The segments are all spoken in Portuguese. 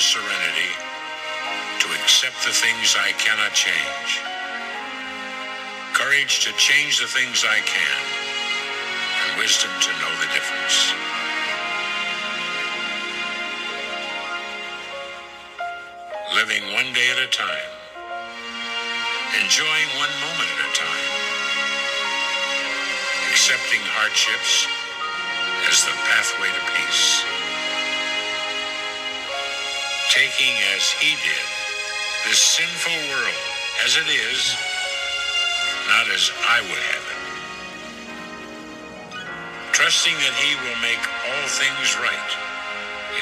the serenity to accept the things I cannot change, courage to change the things I can, and wisdom to know the difference. Living one day at a time, enjoying one moment at a time, accepting hardships as the pathway to peace. Taking as he did this sinful world as it is, not as I would have it. Trusting that he will make all things right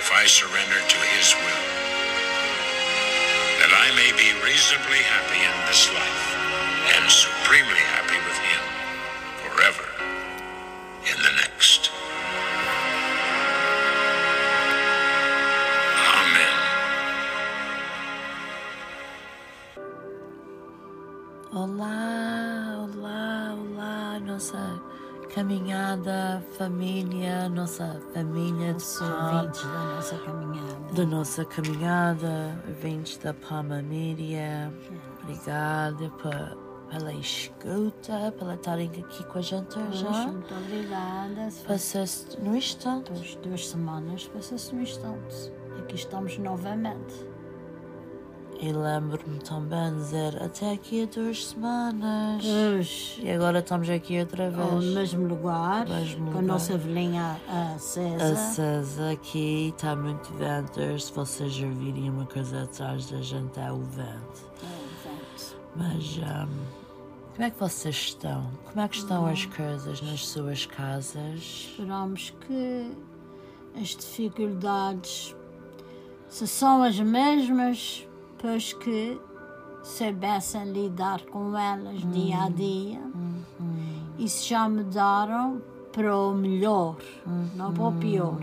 if I surrender to his will. That I may be reasonably happy in this life and supremely happy nossa caminhada, ouvintes da Palma Mídia. Obrigada pe- pela escuta, pela estarem aqui com a gente já. Muito obrigada. Se Passaste no instante. Duas, duas semanas passa-se no instante. Aqui estamos novamente. E lembro-me também de dizer até aqui a duas semanas. Pois, E agora estamos aqui outra vez. mesmo lugar, Mesmo com a lugar. nossa velhinha A acesa. César aqui está muito vento. Se vocês ouvirem uma coisa atrás da gente é o vento. É, vento. Mas ahm, como é que vocês estão? Como é que estão as coisas nas suas casas? Esperamos que as dificuldades se são as mesmas, pois que soubessem lidar com elas dia a dia e se já mudaram para o melhor, não para o pior.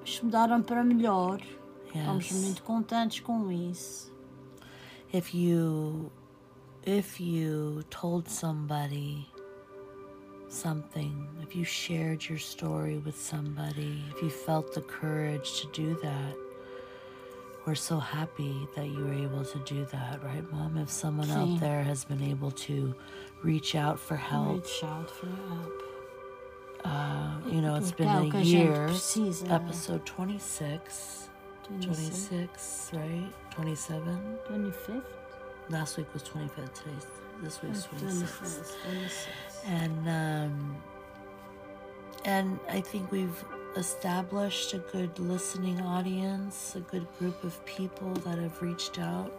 Mas mudaram para melhor. Estamos Yes. muito contentes com isso. If you if you told somebody something, if you shared your story with somebody, if you felt the courage to do that, we're so happy that you were able to do that, right, Mom? If someone Sim. out there has been able to reach out for help, Reach out for help. uh, you know, it's been a year. Episode 26, 26, right? 27? 25th? Last week was 25th. Today's this week's 26th. 26th. 26th. And um, and I think we've established a good listening audience, a good group of people that have reached out.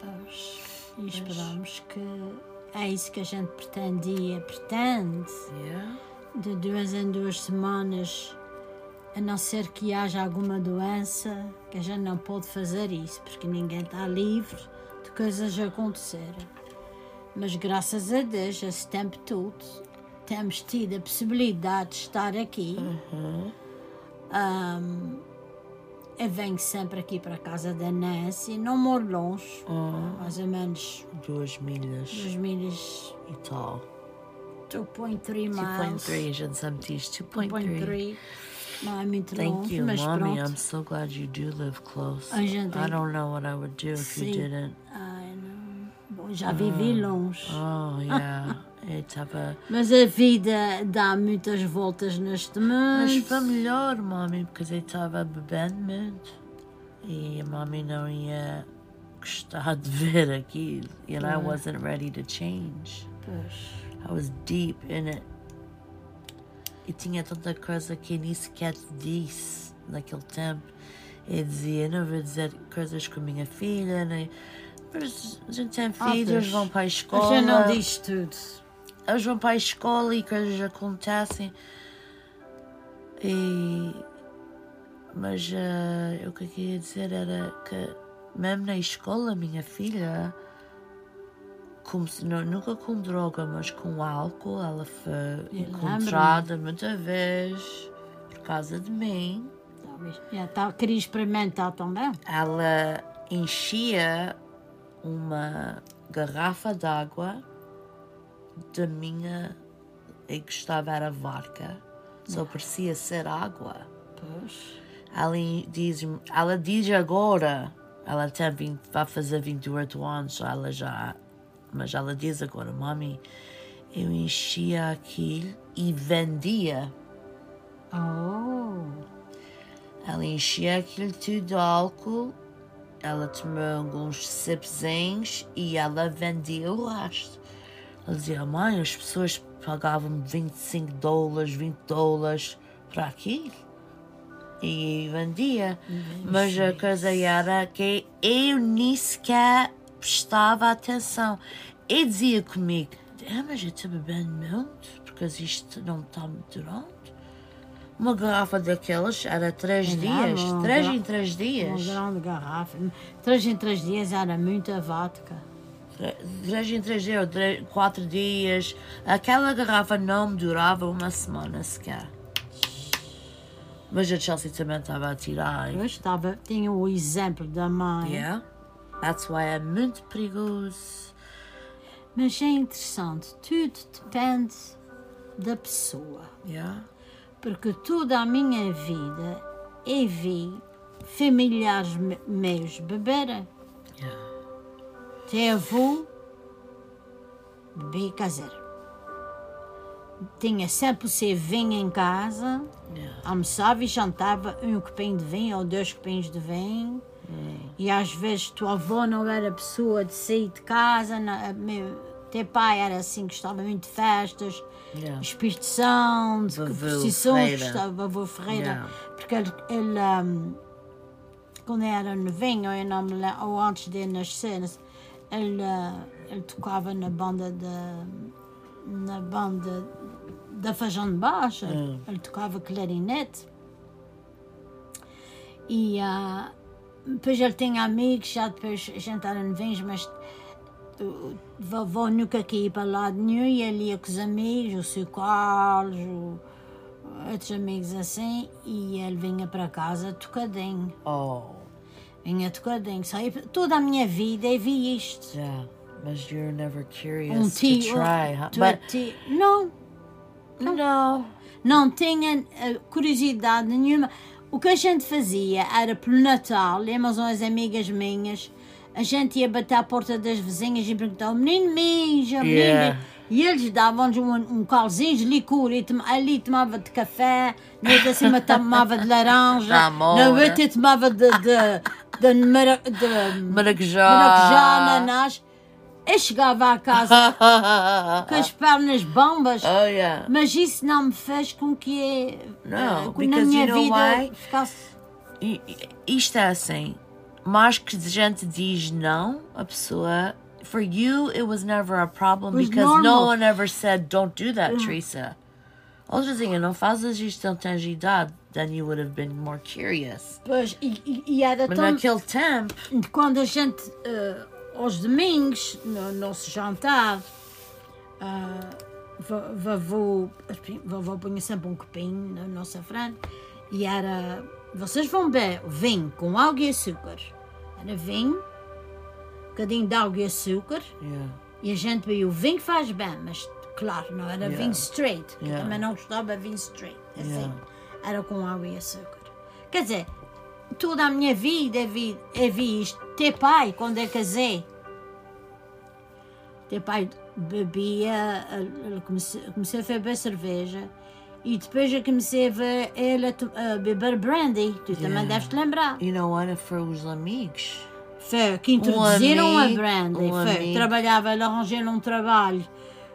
Pois, e esperamos que é isso que a gente pretendia, pretende, Yeah. de duas em duas semanas, a não ser que haja alguma doença, que a gente não pode fazer isso, porque ninguém está livre de coisas acontecerem. Mas graças a Deus, esse tempo todo, temos tido a possibilidade de estar aqui. Ahm, eu venho sempre aqui para a casa da Nancy, não moro longe, mais ou menos Duas milhas duas milhas, e tal. 2.3 miles. 2.3, a gente sempre diz 2.3. 2.3. Não é muito Thank longe, you, mas mommy. pronto. I'm so glad you do live close. A gente- I don't know what I would do if you didn't. Ai, não. Bom, já vivi longe. Oh, yeah. A. Mas a vida dá muitas voltas neste Mas mundo. foi melhor, mami, porque eu estava bebendo muito. E a mami não ia gostar de ver aquilo. And I wasn't ready to change. Pois. I was deep in it. E tinha tanta coisa que eu nem sequer disse naquele tempo. Eu dizia, não vou dizer coisas com a minha filha, nem... Mas a gente tem filhos, vão para a A escola. gente não diz tudo. Eles vão para a escola e coisas acontecem. E. Mas eh, o que eu queria dizer era que, mesmo na escola, a minha filha, como se, não, nunca com droga, mas com álcool, ela foi Eu encontrada muita vez por causa de mim. Talvez. Já tá, queria experimentar também. Ela enchia uma garrafa d'água da minha. Eu gostava era vodka, só parecia ser água. Pois. Ela diz, ela diz agora, ela tem 20, vai fazer 28 anos, ela já, mas ela diz agora, mami, eu enchia aquilo e vendia. Oh. Ela enchia aquilo tudo de álcool, ela tomou alguns sipzinhos e ela vendia o resto. Ela dizia, mãe, as pessoas pagavam 25 dólares, 20 dólares para aquilo. E vendia. Mas a coisa era que eu nem sequer prestava atenção. E dizia comigo, ah, mas eu estou bebendo muito, porque isto não está muito durante. Uma garrafa daquelas era três Era dias, uma três gra- em três Uma dias. grande garrafa. Três em três dias era muita vodka. Tre- Três em três dias, ou tre- quatro dias. Aquela garrafa não me durava uma semana sequer. Mas a Chelsea também estava a tirar. Eu estava, tinha o exemplo da mãe. Yeah. That's why é muito perigoso. Mas é interessante, tudo depende da pessoa. Yeah. Porque toda a minha vida eu vi familiares me- meus beberem. Yeah. Avô bebia caseiro. Tinha sempre o seu vinho em casa, Yeah. almoçava e jantava um copinho de vinho ou dois copinhos de vinho. E às vezes tua avó não era pessoa de sair de casa, não, meu, teu pai era assim, gostava muito de festas, Yeah. Espírito Santo, que Vovô procissões, Ferreira. gostava, vovô Ferreira, Yeah. porque ele, ele, hum, quando era novinho, eu não me lembro, ou antes de nascer, ele, ah, ele tocava na banda da na banda da Feijão de Baixo, Hum. ele tocava clarinete. E ah, depois ele tinha amigos, já depois a gente era novinhos, mas o vovô nunca quis ir para lado nenhum e ele ia com os amigos, o seu Carlos, o, outros amigos assim, e ele vinha para casa tocadinho. Oh. Tocadinho. Saía, toda a minha vida eu vi isto. Yeah. But you're never curious Um to tio. try, huh? But ti- não, no. não tinha eh, curiosidade nenhuma. O que a gente fazia era pelo Natal, lembras umas amigas minhas, a gente ia bater à porta das vizinhas e perguntava, menino mija, menino Yeah. Mija." E eles davam-nos um, um calzinho de licor e tom- ali tomava de café, na outra cima tomava de laranja, Tá na né? outra tomava de, de, de, mara- de Maracujá. maracujá, ananás. Eu chegava à casa com as pernas bombas. oh, yeah. Mas isso não me fez com que, Não, eh, que na because minha vida why? ficasse. Isto é assim. Mais que a gente diz não, a pessoa. For you, it was never a problem because no normal. one ever said, don't do that, Teresa. Outra coisa, não fazes isto, não tens idade. Then you would have been more curious. Pois, e, e- era Mas tão. naquele tempo, Quando a gente, eh, aos domingos, no nosso jantar, ah, vo- vovô, vovô punha sempre um copinho na nossa frente e era. Vocês vão beber vinho com água e açúcar. Era vinho, bocadinho de água e açúcar. yeah. E a gente bebia o vinho que faz bem, mas claro, não era Yeah. vinho straight, que eu também não gostava de vinho straight. Assim, era com água e açúcar. Quer dizer, toda a minha vida eu vi, eu vi isto. Teu pai, quando eu casei, teu pai bebia, comecei, comecei a beber cerveja e depois eu comecei a ver ele a, beber brandy. Tu também Yeah. deves te lembrar. You know what? Foi os amigos. Foi que introduziram amigo- a Brandy. um foi. amigo. Trabalhava, ele arranjou um trabalho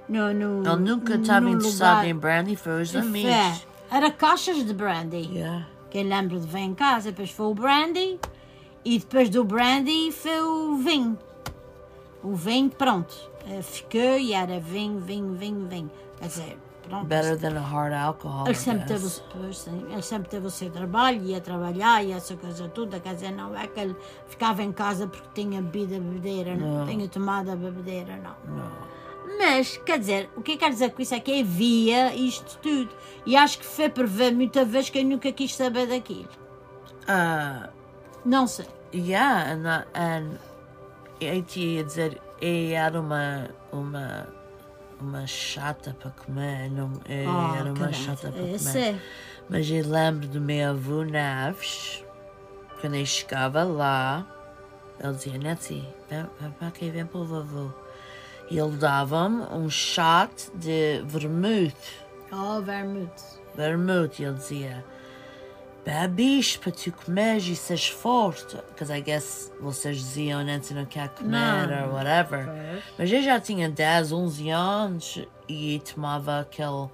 no, no, Ele nunca estava interessado em brandy, foi os amigos. Foi. Era caixas de Brandy. Yeah. Que eu lembro de ver em casa. Depois foi o Brandy. E depois do Brandy foi o vinho. O vinho, pronto. eh, Ficou e era vinho, vinho, vinho, vinho. Quer dizer, pronto. Better than a hard alcohol. Ele ele sempre teve o seu trabalho, ia trabalhar e essa coisa toda. Quer dizer, não é que ele ficava em casa porque tinha bebido a bebedeira, não, Não. tinha tomado a bebedeira, não. Não. Mas, quer dizer, o que eu quero dizer com isso é que havia isto tudo. E acho que foi por ver muita vez que eu nunca quis saber daquilo. Uh, Não sei. yeah, and, and te ia dizer, e era uma, uma uma chata para comer. Não, é, Oh, era uma chata para comer. é. Mas eu lembro do meu avô Naves, quando eu chegava lá, ele dizia, Nancy, para aqui, vem para o vovô. E ele dava-me um shot de vermouth. Oh, vermouth. Vermouth, ele dizia, bebe isto para tu comeres e seres forte. Because I guess vocês diziam, Nancy não quer comer, Não. or whatever. Mas eu já tinha 10, 11 anos e tomava aquele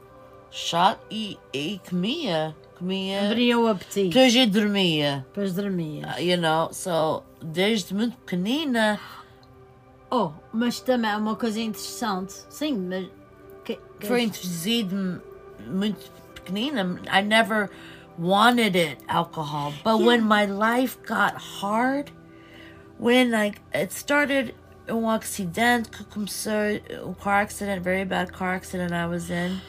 shot e, e comia. Comia. Abria o apetite. Depois eu dormia. Depois dormias. You know, so desde muito pequenina. Oh, mas também é uma coisa interessante. Sim, mas. Que, que- Foi introduzido muito pequenina. I never wanted it, alcohol. But when my life got hard, when like it started um começou, um car accident, very bad car accident I was in.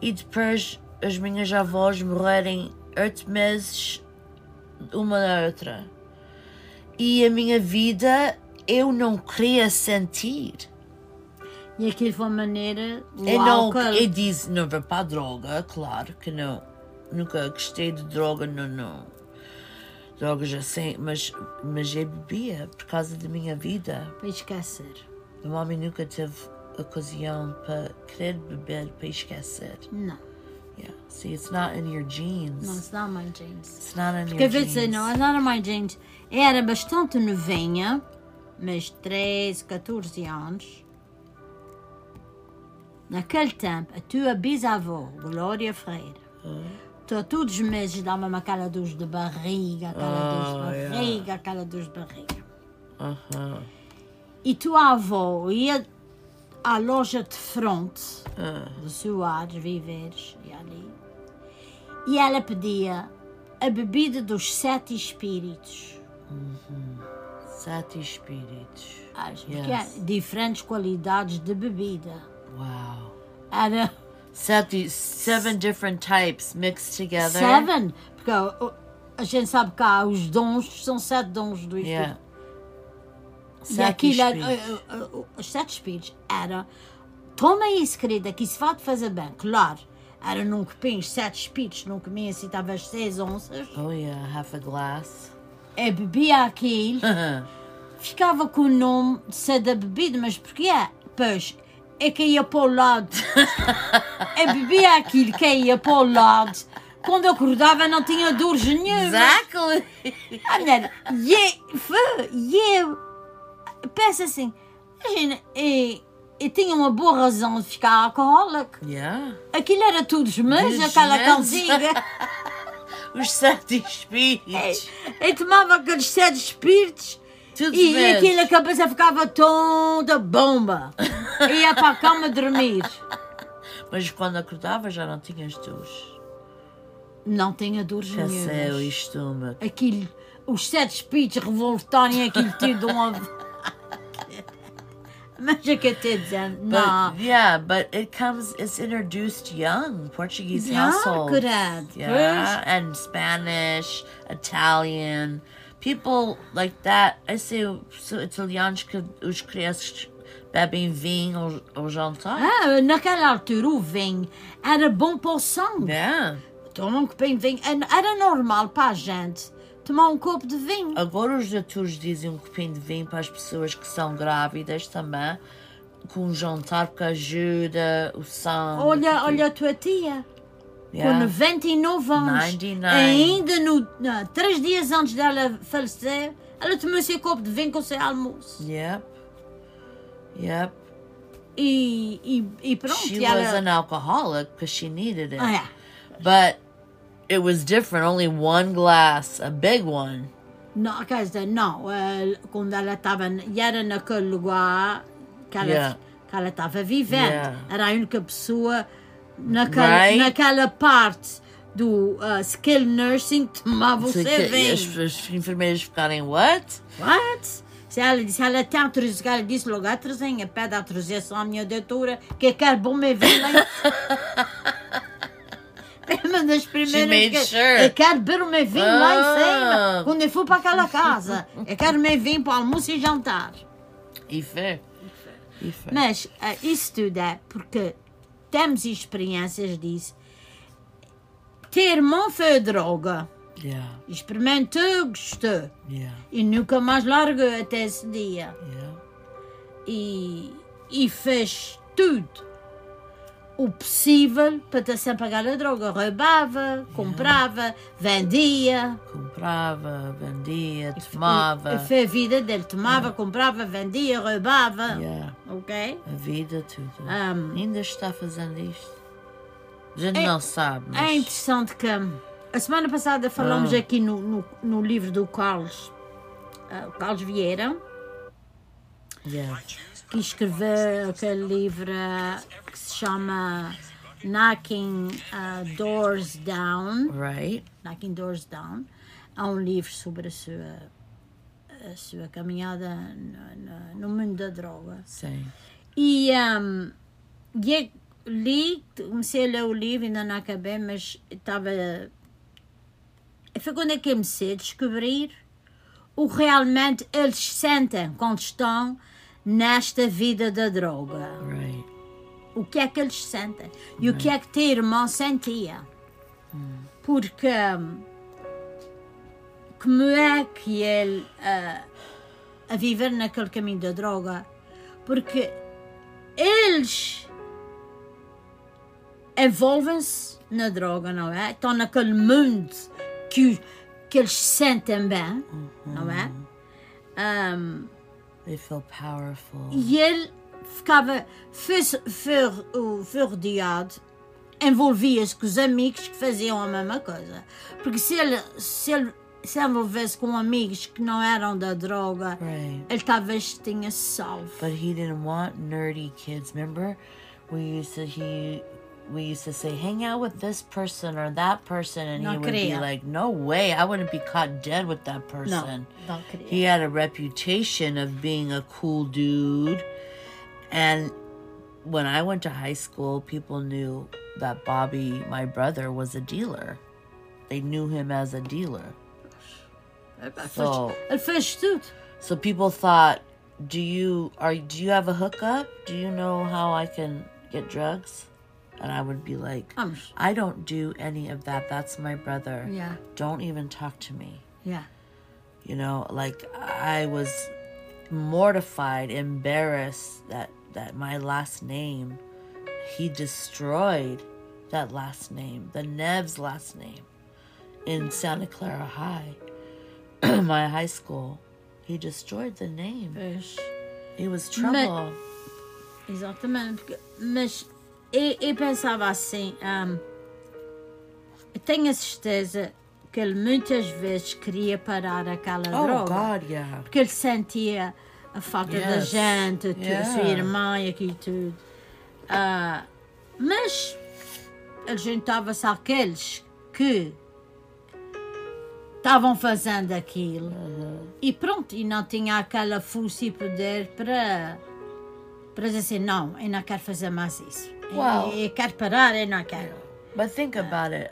E depois as minhas avós morrerem oito meses uma da outra. E a minha vida eu não queria sentir. E aquilo foi uma maneira. Eu não, eu disse, não vou para a droga, claro que não. Nunca gostei de droga, não, não. Drogas assim, mas, mas eu bebia por causa da minha vida. Para esquecer. A mãe nunca teve ocasião para querer beber para esquecer. Não, Yeah. See, it's not in your genes. não se dá mais jeans. It's not in Porque your genes. não, não era mais jeans. Era bastante novinha, mas 13, 14 anos. Naquele tempo, a tua bisavó, Glória Freire, tu, todos os meses dava-me aquela dor de barriga, aquela dor Oh, de yeah. barriga, aquela dor de barriga. Uh-huh. E tua avó ia à loja de fronte Uh, do Soares Viveres, e ali, e ela pedia a bebida dos sete espíritos. sete espíritos. As, Yes. há diferentes qualidades de bebida. Wow. Era Sete, seven different types mixed together. seven, porque a gente sabe que há os dons, são sete dons do Espírito. Yeah. E Sete aquilo, era- espíritos. uh, uh, uh, os sete espíritos era, toma isso, querida, que isso vai te fazer bem. Claro, era num copinho, sete espíritos, num copinho assim, talvez seis onças. Oh yeah, half a glass. Eu bebia aquilo, ficava com o nome de ser da bebida, mas porquê? Pois, é que ia para o lado. Eu bebia aquilo que ia para o lado. Quando eu acordava não tinha dores nenhuma. exactly. A mulher, e eu, foi, e eu penso assim, imagina, eu, eu tinha uma boa razão de ficar alcoólico. yeah. Aquilo era tudo esmanja, aquela canziga. Os sete espíritos. Eu tomava aqueles sete espíritos Tudo e, e aquilo a cabeça ficava toda bomba. Ia para a cama dormir. Mas quando acordava já não tinhas dores. Não tinha dores Já sei o nenhumas. estômago. Aquilo, os sete espíritos revoltarem aquilo tudo de uma... Mas é que eu estou dizendo, não. Yeah, but it comes, it's introduced young, Portuguese Yeah, households. credo. Yeah, and Spanish, Italian. People like that. I so italianos que os crianças bebem vinho ao, ao jantar. Ah, naquela altura o vinho era bom para o sangue. Yeah. Toma um copinho de vinho. Era- normal para a gente tomar um copo de vinho. Agora os doutores dizem um copinho de vinho para as pessoas que são grávidas também, com um jantar porque ajuda o sangue. Olha, olha a tua tia. Com Yeah. 99 anos. 99. Ainda no, não, três dias antes dela falecer, ela tomou seu copo de vinho com seu almoço. Yep. Yep. E, e, e pronto. She ela, was an alcoholic because she needed it. Ah, é. But it was different. Only one glass, a big one. Não, quer dizer, não. eh, Quando ela estava. Era naquele lugar que ela Yeah. estava vivendo. Yeah. Era a única pessoa naquela, naquela parte do uh, skill nursing o que- vinho. as, as enfermeiras ficarem, what? What? Se ela disse, ela tem autorização, ela disse logo, a Terezinha, pede autorização à minha doutora, que eu quero bom me vir lá em É uma das primeiras que sure. eu quero o meu vinho lá em Ah. cima, quando eu for para aquela casa. Eu quero o meu vinho para almoço e jantar. E fé. Mas ah, isso tudo é porque temos experiências disso. Ter irmão foi droga. Yeah, Experimentou, gostou. yeah, E nunca mais largou até esse dia. yeah. E, e fez tudo o possível para estar sempre a pagar a droga. Roubava, comprava, vendia. Comprava, vendia, tomava. foi a vida dele. Tomava, comprava, vendia, roubava. Yeah, Ok? a vida, tudo. Um, Ainda está fazendo isto. A gente É- não sabe, mas... É interessante que a semana passada falamos Ah. aqui no, no, no livro do Carlos, o Carlos Vieira, Yeah, que escreveu aquele livro que se chama Knocking ah, Doors Down. right? Knocking Doors Down. Há um livro sobre a sua, a sua caminhada no, no- no mundo da droga. Sim. E, um, e eu li, comecei a ler o livro, ainda não acabei, mas estava. Foi quando é que eu comecei a descobrir o que realmente eles sentem quando estão nesta vida da droga. Right. O que é que eles sentem? E o que é que teu irmão sentia? Porque. hum, Como é que ele. ah, a viver naquele caminho da droga? Porque eles envolvem-se na droga, não é? Estão naquele mundo que, que eles sentem bem, não é? They feel powerful. E ele ficava foi, foi, foi rodeado, envolvia-se com os amigos que faziam a mesma coisa. Porque se ele se, ele, se envolvesse com amigos que não eram da droga, Right. ele talvez tinha salvo. But he didn't want nerdy kids. Remember, we used to he we used to say hang out with this person or that person, and No he would be like, "No way, I wouldn't be caught dead with that person." não queria. He had a reputation of being a cool dude, and when I went to high school, people knew that Bobby, my brother, was a dealer. They knew him as a dealer. So- Ele fez tudo. So people thought, "Do you are do you have a hookup? Do you know how I can get drugs?" And I would be like, Vamos. "I don't do any of that. That's my brother. Yeah. Don't even talk to me." Yeah. You know, like I was mortified, embarrassed that that my last name he destroyed that last name, the Nev's last name in Santa Clara High, my high school. He destroyed the name. Fez. It was trouble. Exatamente. porque- Mas eu, eu pensava assim, eu tenho a certeza que ele muitas vezes queria parar aquela oh droga. God, yeah. Porque ele sentia a falta da Yes. gente, que a sua Yeah. irmã e aquilo tudo. Ah, mas ele juntava-se àqueles que estavam fazendo aquilo e pronto, e não tinha aquela força e poder para, para dizer assim: não, eu não quero fazer mais isso. Well- eh, eu, quero parar, eu não quero. But think about it.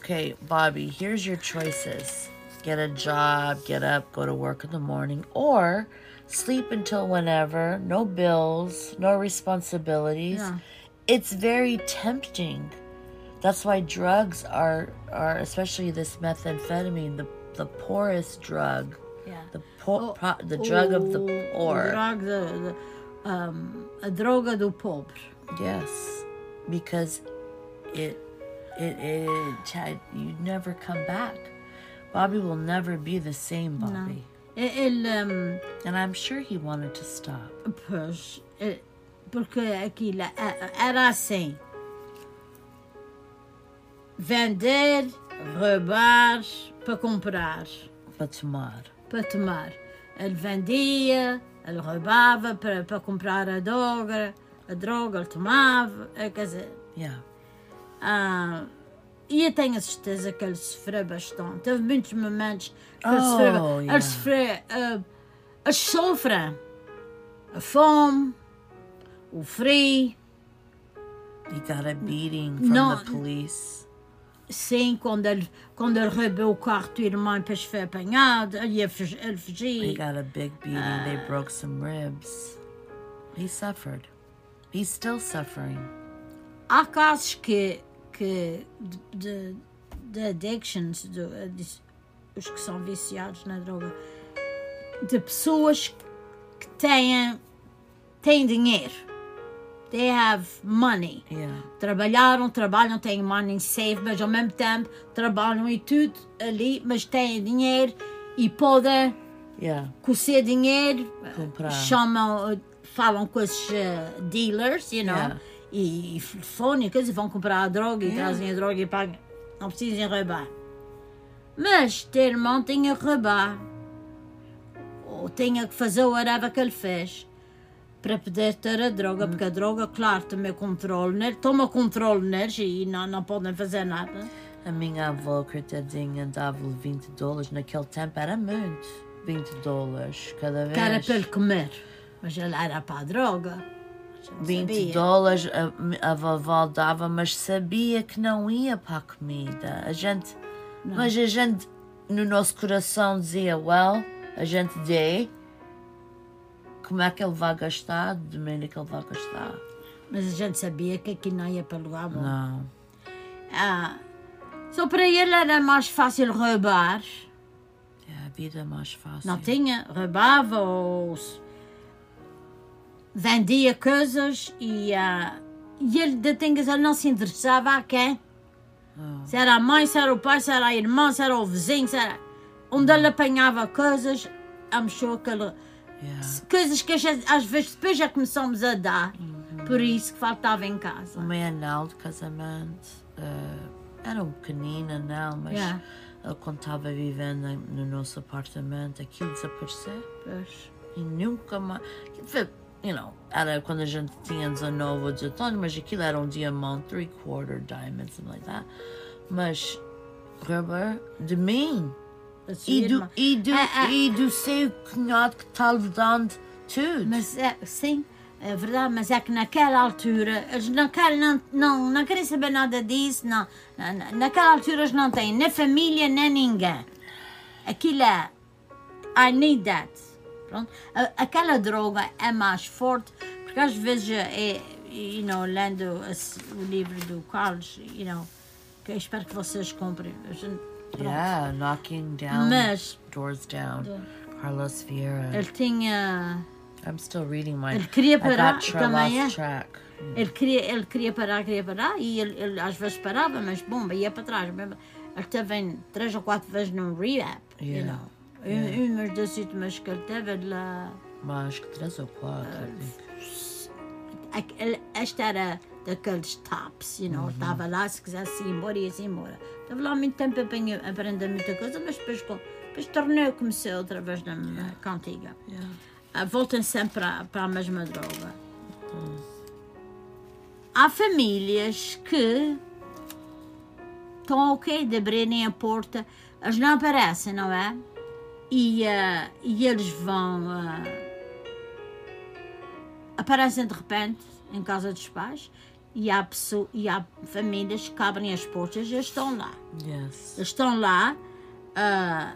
Okay, Bobby, here's your choices get a job, get up, go to work in the morning, or sleep until whenever, no bills, no responsibilities. Yeah. It's very tempting. That's why drugs are, are especially this methamphetamine, the, the poorest drug. Yeah. The poor, Oh, pro, the drug of the O- poor. drug da- da- ahm, a droga do pobre. Yes, because it it it had, you never come back. Bobby will never be the same Bobby, Ele. ahm, um, and I'm sure he wanted to stop. Pois, porque aquilo era assim: vender, roubar para comprar, But tomar, para tomar. Ele vendia, ele roubava para, para comprar a droga, a droga ele tomava, eh, quer dizer. yeah, ah, e eu tenho a certeza que ele sofreu bastante. Teve muitos momentos que ele Oh, sofreu. yeah. Ele sofreu. ah, eles sofrem a fome, o frio. he got a beating from No. the police. Sim, quando ele, quando ele roubou o carro do irmão depois foi apanhado, ele, ele He fugia. got a big beating. They broke some ribs. He suffered. He's still suffering. Há casos que, que de, de, de addictions, de, de- os que são viciados na droga, de pessoas que têm, têm dinheiro. They have money. Yeah. Trabalharam, trabalham, têm money safe, mas ao mesmo tempo trabalham e tudo ali, mas têm dinheiro e podem Yeah. com o seu dinheiro Comprar. chamam, falam com esses eh, dealers, you know, Yeah. e, e telefone, e vão comprar a droga e Yeah. trazem a droga e pagam. Não precisam roubar. Mas ter irmão tinha que roubar. Ou tinha que fazer o whatever que ele fez para poder ter a droga, porque a droga, claro, também controle neles, toma controle neles e não, não podem fazer nada. A minha avó, coitadinha, dava-lhe 20 dólares. Naquele tempo era muito. 20 dólares cada vez. Era para ele comer. Mas ele era para a droga. A gente 20 sabia. dólares a, a vovó dava, mas sabia que não ia para a comida. A gente, mas a gente, no nosso coração, dizia: Well, a gente dê. Como é que ele vai gastar? De maneira que ele vai gastar? Mas a gente sabia que aquilo não ia para lugar bom. Não. Ah, só para ele era mais fácil roubar. É, a vida é mais fácil. Não tinha, roubava ou vendia coisas e, ah, e ele de tingas, ele não se interessava a quem. Oh. Se era a mãe, se era o pai, se era a irmã, se era o vizinho, se era... Onde ele apanhava coisas, achou que ele... Yeah. Coisas que às vezes depois já começamos a dar. Por isso que faltava em O casa. meu anel de casamento eh, era um pequenino anel, mas Yeah. ele quando estava vivendo no nosso apartamento, aquilo desapareceu. Pois. E nunca mais. You know, era quando a gente tinha 19 ou 18 anos, mas aquilo era um diamante, three quarter diamond, something like that. Mas, rubber, de mim. E do, e do, Ah, ah. e do seu cunhado que está lhe dando tudo. Mas é, sim, é verdade, mas é que naquela altura eles não querem, não, não, não querem saber nada disso, não, na- naquela altura eles não têm nem família nem ninguém. Aquilo é. I need that. Pronto. Aquela droga é mais forte, porque às vezes, é, you know, lendo o livro do Carlos, you know, que eu espero que vocês comprem. gente- yeah, knocking down Mas doors down. Carlos Vieira. ele tinha. I'm still reading my. Ele queria parar também, é? track. Ele queria, ele queria parar, queria parar, e ele, ele às vezes parava, mas bomba, ia para trás. Ele teve em três ou quatro vezes num rehab, you Yeah. Know. Um- Umas das últimas que ele teve, ah, Mas que três ou quatro. Think. aqu- ele- era daqueles tops, you know. Estava lá, se quisesse ir embora, ia-se embora. Estava lá muito tempo a aprender muita coisa, mas depois, depois tornou começou outra vez na minha cantiga. Yeah. Ah, voltam sempre para, a mesma droga. Há famílias que estão ok de abrirem a porta, eles não aparecem, não é? E, ah, e eles vão. ah, aparecem de repente em casa dos pais e há, pessoa, e há famílias que abrem as portas e eles estão lá. Yes. Eles estão lá, ah,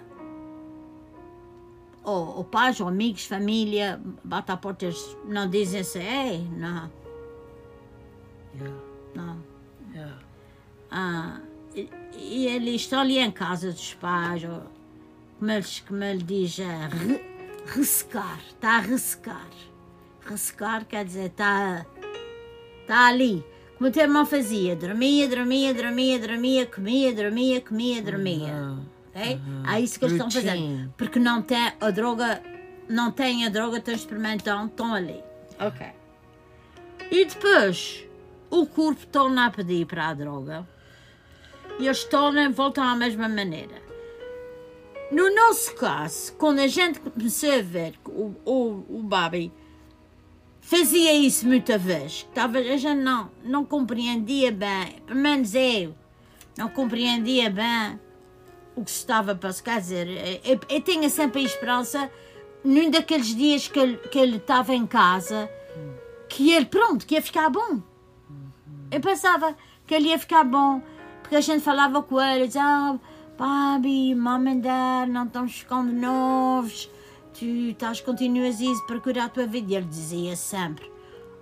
ou, ou pais, ou amigos, família, bate à porta, eles não dizem assim, ei, não, Yeah. não. Yeah. Ah, e, e eles estão ali em casa dos pais, ou, como, ele diz, é, re, ressecar, está a ressecar. Ressecar quer dizer, está está ali. Como o teu irmão fazia, dormia, dormia, dormia, dormia, comia, dormia, comia, dormia. Uhum. ok? É isso que eles estão fazendo. Porque não tem a droga, não têm a droga, estão experimentando, estão ali. Ok. E depois, o corpo torna a pedir para a droga e eles tornam, voltam à mesma maneira. No nosso caso, quando a gente começou a ver que o, o, o Bobby fazia isso muita vez, talvez a gente não, não compreendia bem, pelo menos eu, não compreendia bem o que se estava a passar. Quer dizer, eu, eu tinha sempre a esperança, num daqueles dias que ele, que ele estava em casa, que ele, pronto, que ia ficar bom. Eu pensava que ele ia ficar bom, porque a gente falava com ele, dizia, ah, Bobby, mom and dad não estão ficando novos, tu estás, continuas isso, procurar a tua vida. E ele dizia sempre,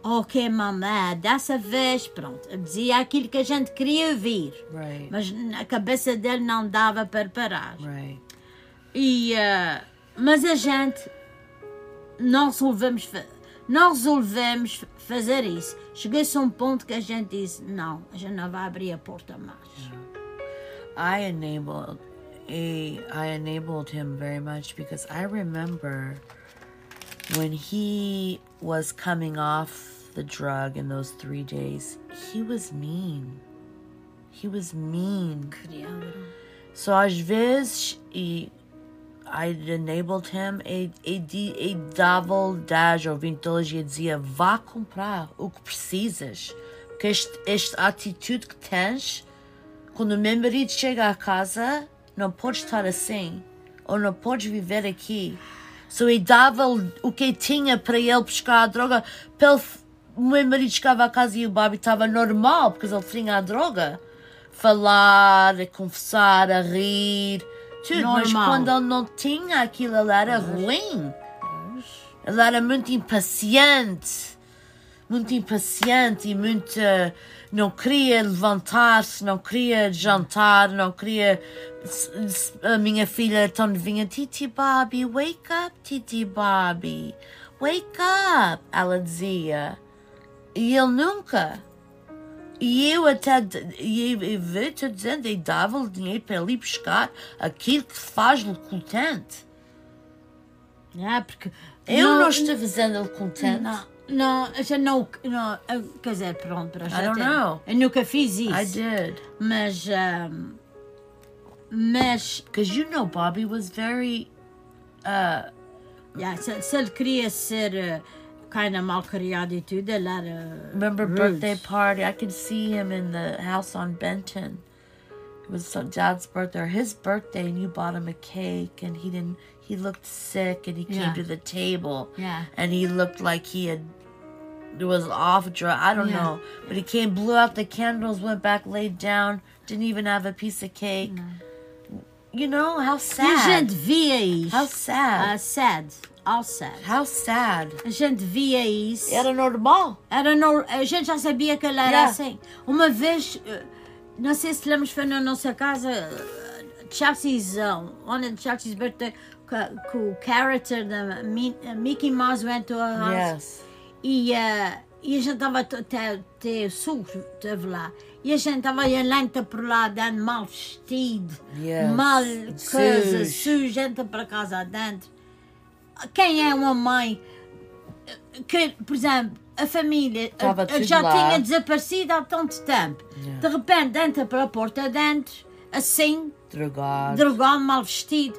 ok, mamãe, dessa vez, pronto. Ele dizia aquilo que a gente queria ouvir. Right. Mas na cabeça dele não dava para parar. Right. E, eh, mas a gente não resolvemos, não resolvemos fazer isso. Chegou-se a um ponto que a gente disse, não, a gente não vai abrir a porta mais. I enabled a I enabled him very much because I remember when he was coming off the drug in those 3 days, he was mean. He was mean. So às vezes I enabled him e, e, di- e dava das ouvindo teologia dizia vá comprar o que precisas porque este, esta atitude que tens quando o meu marido chega à casa não podes estar assim ou não podes viver aqui so e dava o que tinha para ele buscar a droga para ele, o meu marido chegava à casa e o Bobby estava normal porque ele tinha a droga falar, a confessar, a rir, tudo. Mas Normal. quando ele não tinha aquilo, ele era ruim. Ele era muito impaciente. Muito impaciente e muito. Não queria levantar-se, não queria jantar, não queria. A minha filha tão novinha, Titi Bobby, wake up, Titi Bobby, wake up, ela dizia. E ele nunca. E eu até, e eu estou dizendo, eu dava-lhe dinheiro para ele ir buscar aquilo que faz-lhe contente. É, porque Eu não, estou fazendo ele contente. Não, a gente não, não, quer dizer, pronto, para já don't tem- know. Eu nunca fiz isso. I did. Mas, ahm, mas, Because you know Bobby was very, uh, yeah, se, se ele queria ser uh, kind of mal criado e tudo, ele era. remember rude. birthday party? I could see him in the house on Benton. It was so- dad's birthday, or his birthday, and you bought him a cake, and he didn't, he looked sick, and he came Yeah. to the table. Yeah. and he looked like he had was off drug. I don't Yeah. know, but he came, blew out the candles, went back, laid down, didn't even have a piece of cake. You know how E a sad. gente via isso. How sad. Ah, sad. All sad. how sad. A gente via isso. Era normal. Era no, a gente já sabia que ele era Yeah. assim. Uma vez, não sei se lembras, foi na nossa casa, Chelsea's, uh, of Chelsea's birthday, o character da Mi- Mickey Mouse went to her house. Yes. E, eh, e a gente estava até, até o sul, esteve lá. E a gente estava lenta por lá, dando mal vestido, Yes. mal coisa, Sujo. entra para casa dentro. Quem é uma mãe que, por exemplo, a família eh, já lá. tinha desaparecido há tanto tempo. De repente entra pela porta dentro, assim, Drogado. drogado, mal vestido,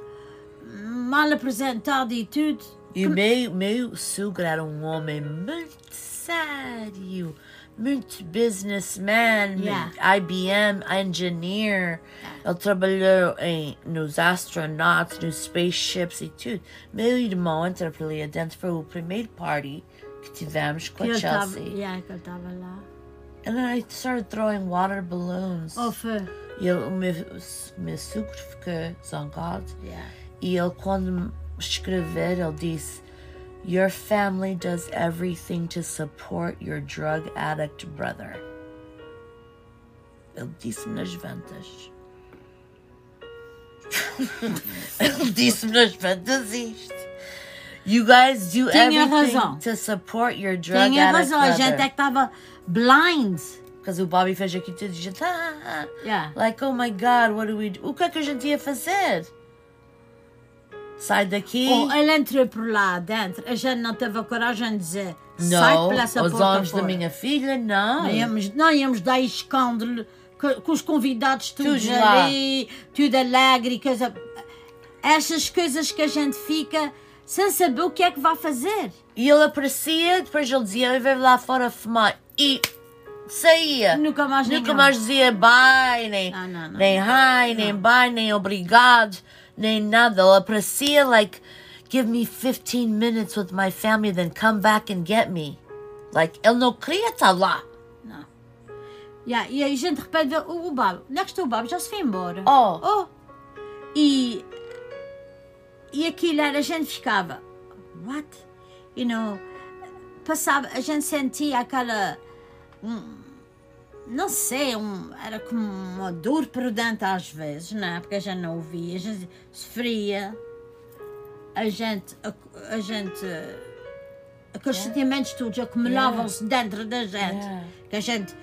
mal apresentado e tudo. E o meu, meu sogro era um homem muito sério, muito businessman, Yeah. IBM engineer. Ele trabalhou em, nos astronauts, nos spaceships e tudo. Meu irmão entra por ali adentro, foi o primeiro party que tivemos com Que a Chelsea. yeah, que ele estava lá. And then I started throwing water balloons. Oh, foi. E o meu, meu sogro ficou zangado. Yeah. E ele, quando me escrever, ele disse: Your family does everything to support your drug addict brother. Ele disse-me nas ventas. ele disse-me nas ventas isto. You guys do Tinha everything razão. to support your drug Tinha addict razão, a brother. gente é que estava blind. Porque o Bobby fez aqui tudo e a gente, ah, ah, Yeah. like, oh my god, what do we do? O que é que a gente ia fazer? Sai daqui. Ou ele entrou por lá dentro, a gente não teve a coragem de dizer sai não, pela essa os olhos da minha filha, não. Não íamos, não íamos dar escândalo com, os convidados lá. ali, tudo alegre, coisa. Essas coisas que a gente fica sem saber o que é que vai fazer. E ele aparecia, depois ele dizia, eu veio lá fora fumar. E saía. Nunca mais Nunca mais dizia bye, nem, Não, não, não. nem hi, nem bye, nem obrigado, nem nada. Ele aparecia, like, give me 15 minutes with my family, then come back and get me. Like, ele não queria estar lá. Não. Yeah, e aí gente de repente o, o Babo. Onde é que está o Babo? Já se foi embora. Oh. Oh. E e aquilo era, a gente ficava, what? You know, passava, a gente sentia aquela, um, não sei, um, era como uma dor por dentro às vezes, não é? Porque a gente não ouvia, a gente sofria, a gente, a, a gente, aqueles sentimentos todos acumulavam-se dentro da gente, Yeah. que a gente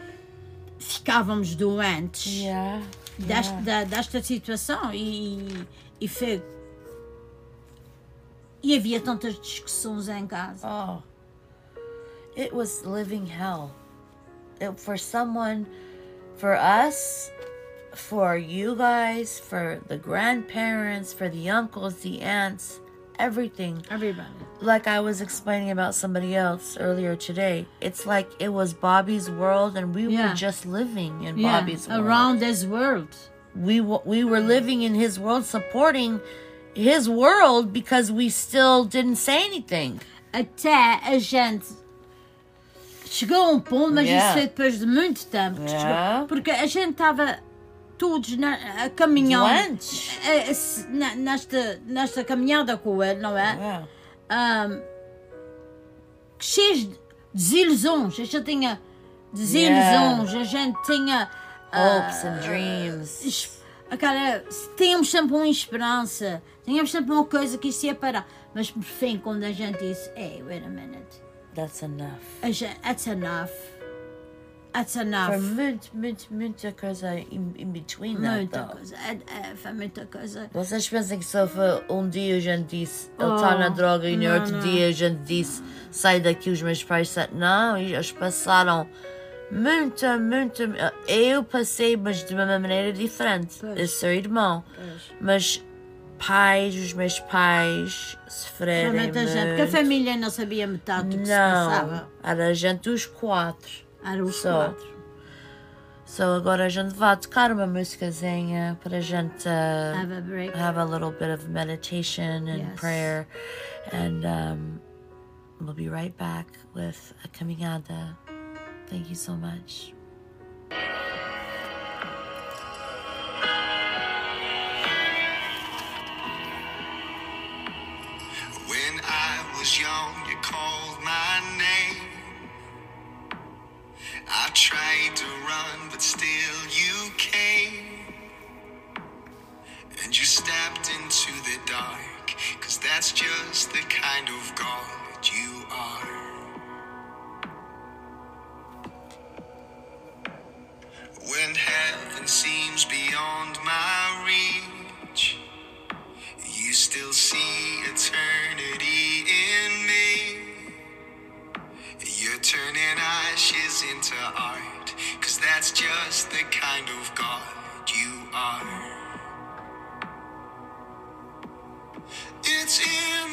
ficávamos doentes Yeah. desta, da- desta situação e, e foi. E havia tantas discussões em casa. Oh, it was living hell. It, for someone, for us, for you guys, for the grandparents, for the uncles, the aunts, everything. Everybody. Like I was explaining about somebody else earlier today, it's like it was Bobby's world, and we Yeah. were just living in Yeah, Bobby's world. around his world. we w- we were living in his world, supporting his world because we still didn't say anything. Até a gente chegou a um ponto, mas Yeah. isso foi depois de muito tempo. que Yeah. chegou- porque a gente estava todos na, a caminhar Doentes. a- a se- na- nesta, nesta caminhada com ele, não é? Yeah. Ahm, cheios de desilusões. A gente tinha desilusões, a gente tinha. ah, Hopes and dreams. es- Aquela, tínhamos sempre uma esperança, tínhamos sempre uma coisa que isso ia parar. Mas por fim, quando a gente disse: Hey, wait a minute, That's enough. that's enough. That's enough. For muito, muito, muita coisa in, in between that, muita though. coisa. É, é, foi muita coisa. Vocês pensam que só foi um dia a gente disse ele está Oh, na droga e no outro não. dia a gente disse sai daqui os meus pais disseram não, e eles passaram muita, muita eu passei mas de uma maneira diferente Pois. eu sou irmão Pois. mas pais, os meus pais sofreram gente, porque a família não sabia metade do que se não, passava. era a gente os quatro Eram os Só. quatro. so agora a gente vai tocar uma musicazinha para a gente uh, Have a break. have a little bit of meditation and Yes. prayer, and um, we'll be right back with a caminhada. Thank you so much. Was young, you called my name. I tried to run, but still you came. And you stepped into the dark, cause that's just the kind of God you are. When heaven seems beyond my reach. You still see eternity in me. You're turning ashes into art, cause that's just the kind of God you are. It's in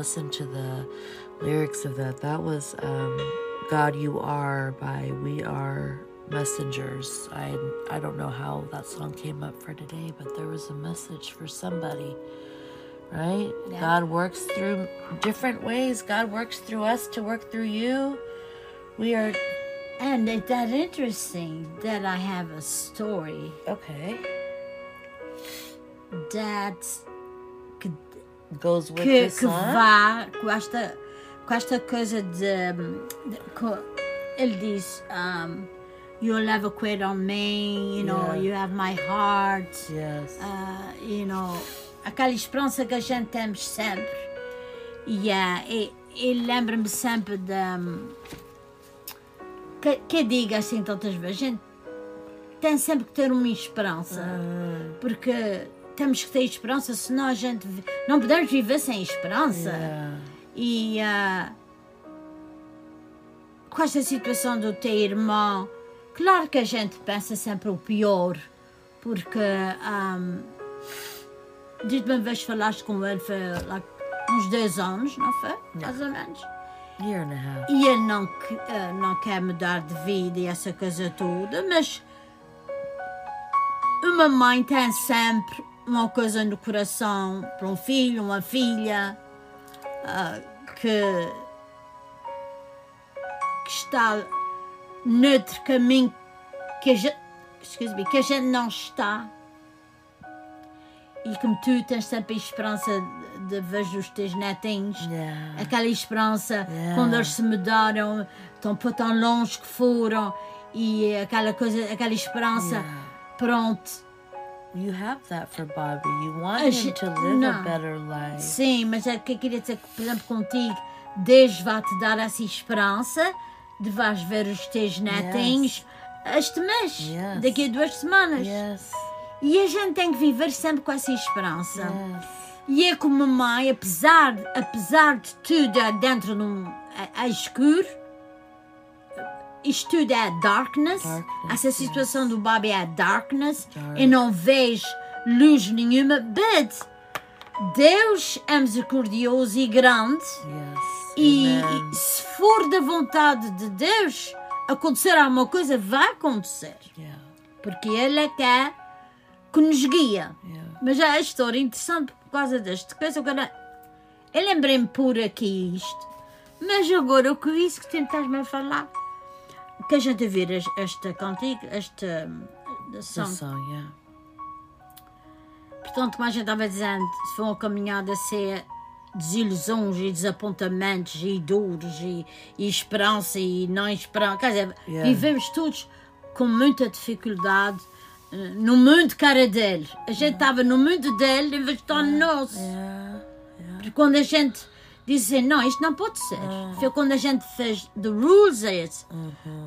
listen to the lyrics of that. That was um, God You Are by We Are Messengers. I I don't know how that song came up for today, but there was a message for somebody. Right? Yeah. God works through different ways. God works through us to work through you. We are And it's that interesting that I have a story okay. that que, Goes with que, que vá com esta, com esta coisa de, de co- ele diz um, you'll never quit on me you know Yeah. you have my heart. Yes. uh, you know aquela esperança que a gente temos sempre. Yeah, e, e lembra-me sempre da que, que diga assim tantas vezes a gente tem sempre que ter uma esperança. Ah, porque temos que ter esperança senão a gente não podemos viver sem esperança yeah. e ah, com esta situação do teu irmão, claro que a gente pensa sempre o pior, porque um, desde uma vez falaste com ele foi lá, uns dois anos, não foi? Mais ou menos. Year and a half. E ele não, ah, não quer mudar de vida e essa coisa toda, mas uma mãe tem sempre uma coisa no coração para um filho, uma filha, ah, que, que está noutro caminho que a gente, me, que a gente não está. E como tu tens sempre a esperança de, de ver os teus netinhos, Yeah. aquela esperança Yeah. quando eles se mudaram, tão por tão longe que foram e aquela coisa, aquela esperança, Yeah. pronto. You have that for Bobby. You want A him gente- to live a não. better life. Sim, mas é que eu queria dizer que, por exemplo, contigo, Deus vai te dar essa esperança de vais ver os teus netinhos este mês, Yes. daqui a duas semanas. Yes. E a gente tem que viver sempre com essa esperança. Yes. E é como mãe, apesar, apesar de tudo é dentro de um é, é escuro, isto tudo é darkness, Darkness, essa situação do Bobby é darkness, Dark. e não vejo luz nenhuma, but Deus é misericordioso e grande, Yes. e, e se for da vontade de Deus acontecer alguma coisa, vai acontecer, Yeah. porque Ele é que é que nos guia. Yeah. Mas é a história interessante por causa desta coisa. Agora, eu lembrei-me por aqui isto, mas agora o que isso que tentaste-me a falar, que a gente es- esta cantiga, esta hum, song. song, yeah. Portanto, como a gente estava dizendo, se for uma caminhada ser desilusões e desapontamentos e dores e, e esperança e não esperança. Quer dizer, Yeah. vivemos todos com muita dificuldade eh, no mundo cara dele. A gente estava no mundo dele em vez de estar no nosso. Yeah. Porque quando a gente diz assim, não, isto não pode ser. Foi quando a gente fez the rules é esse.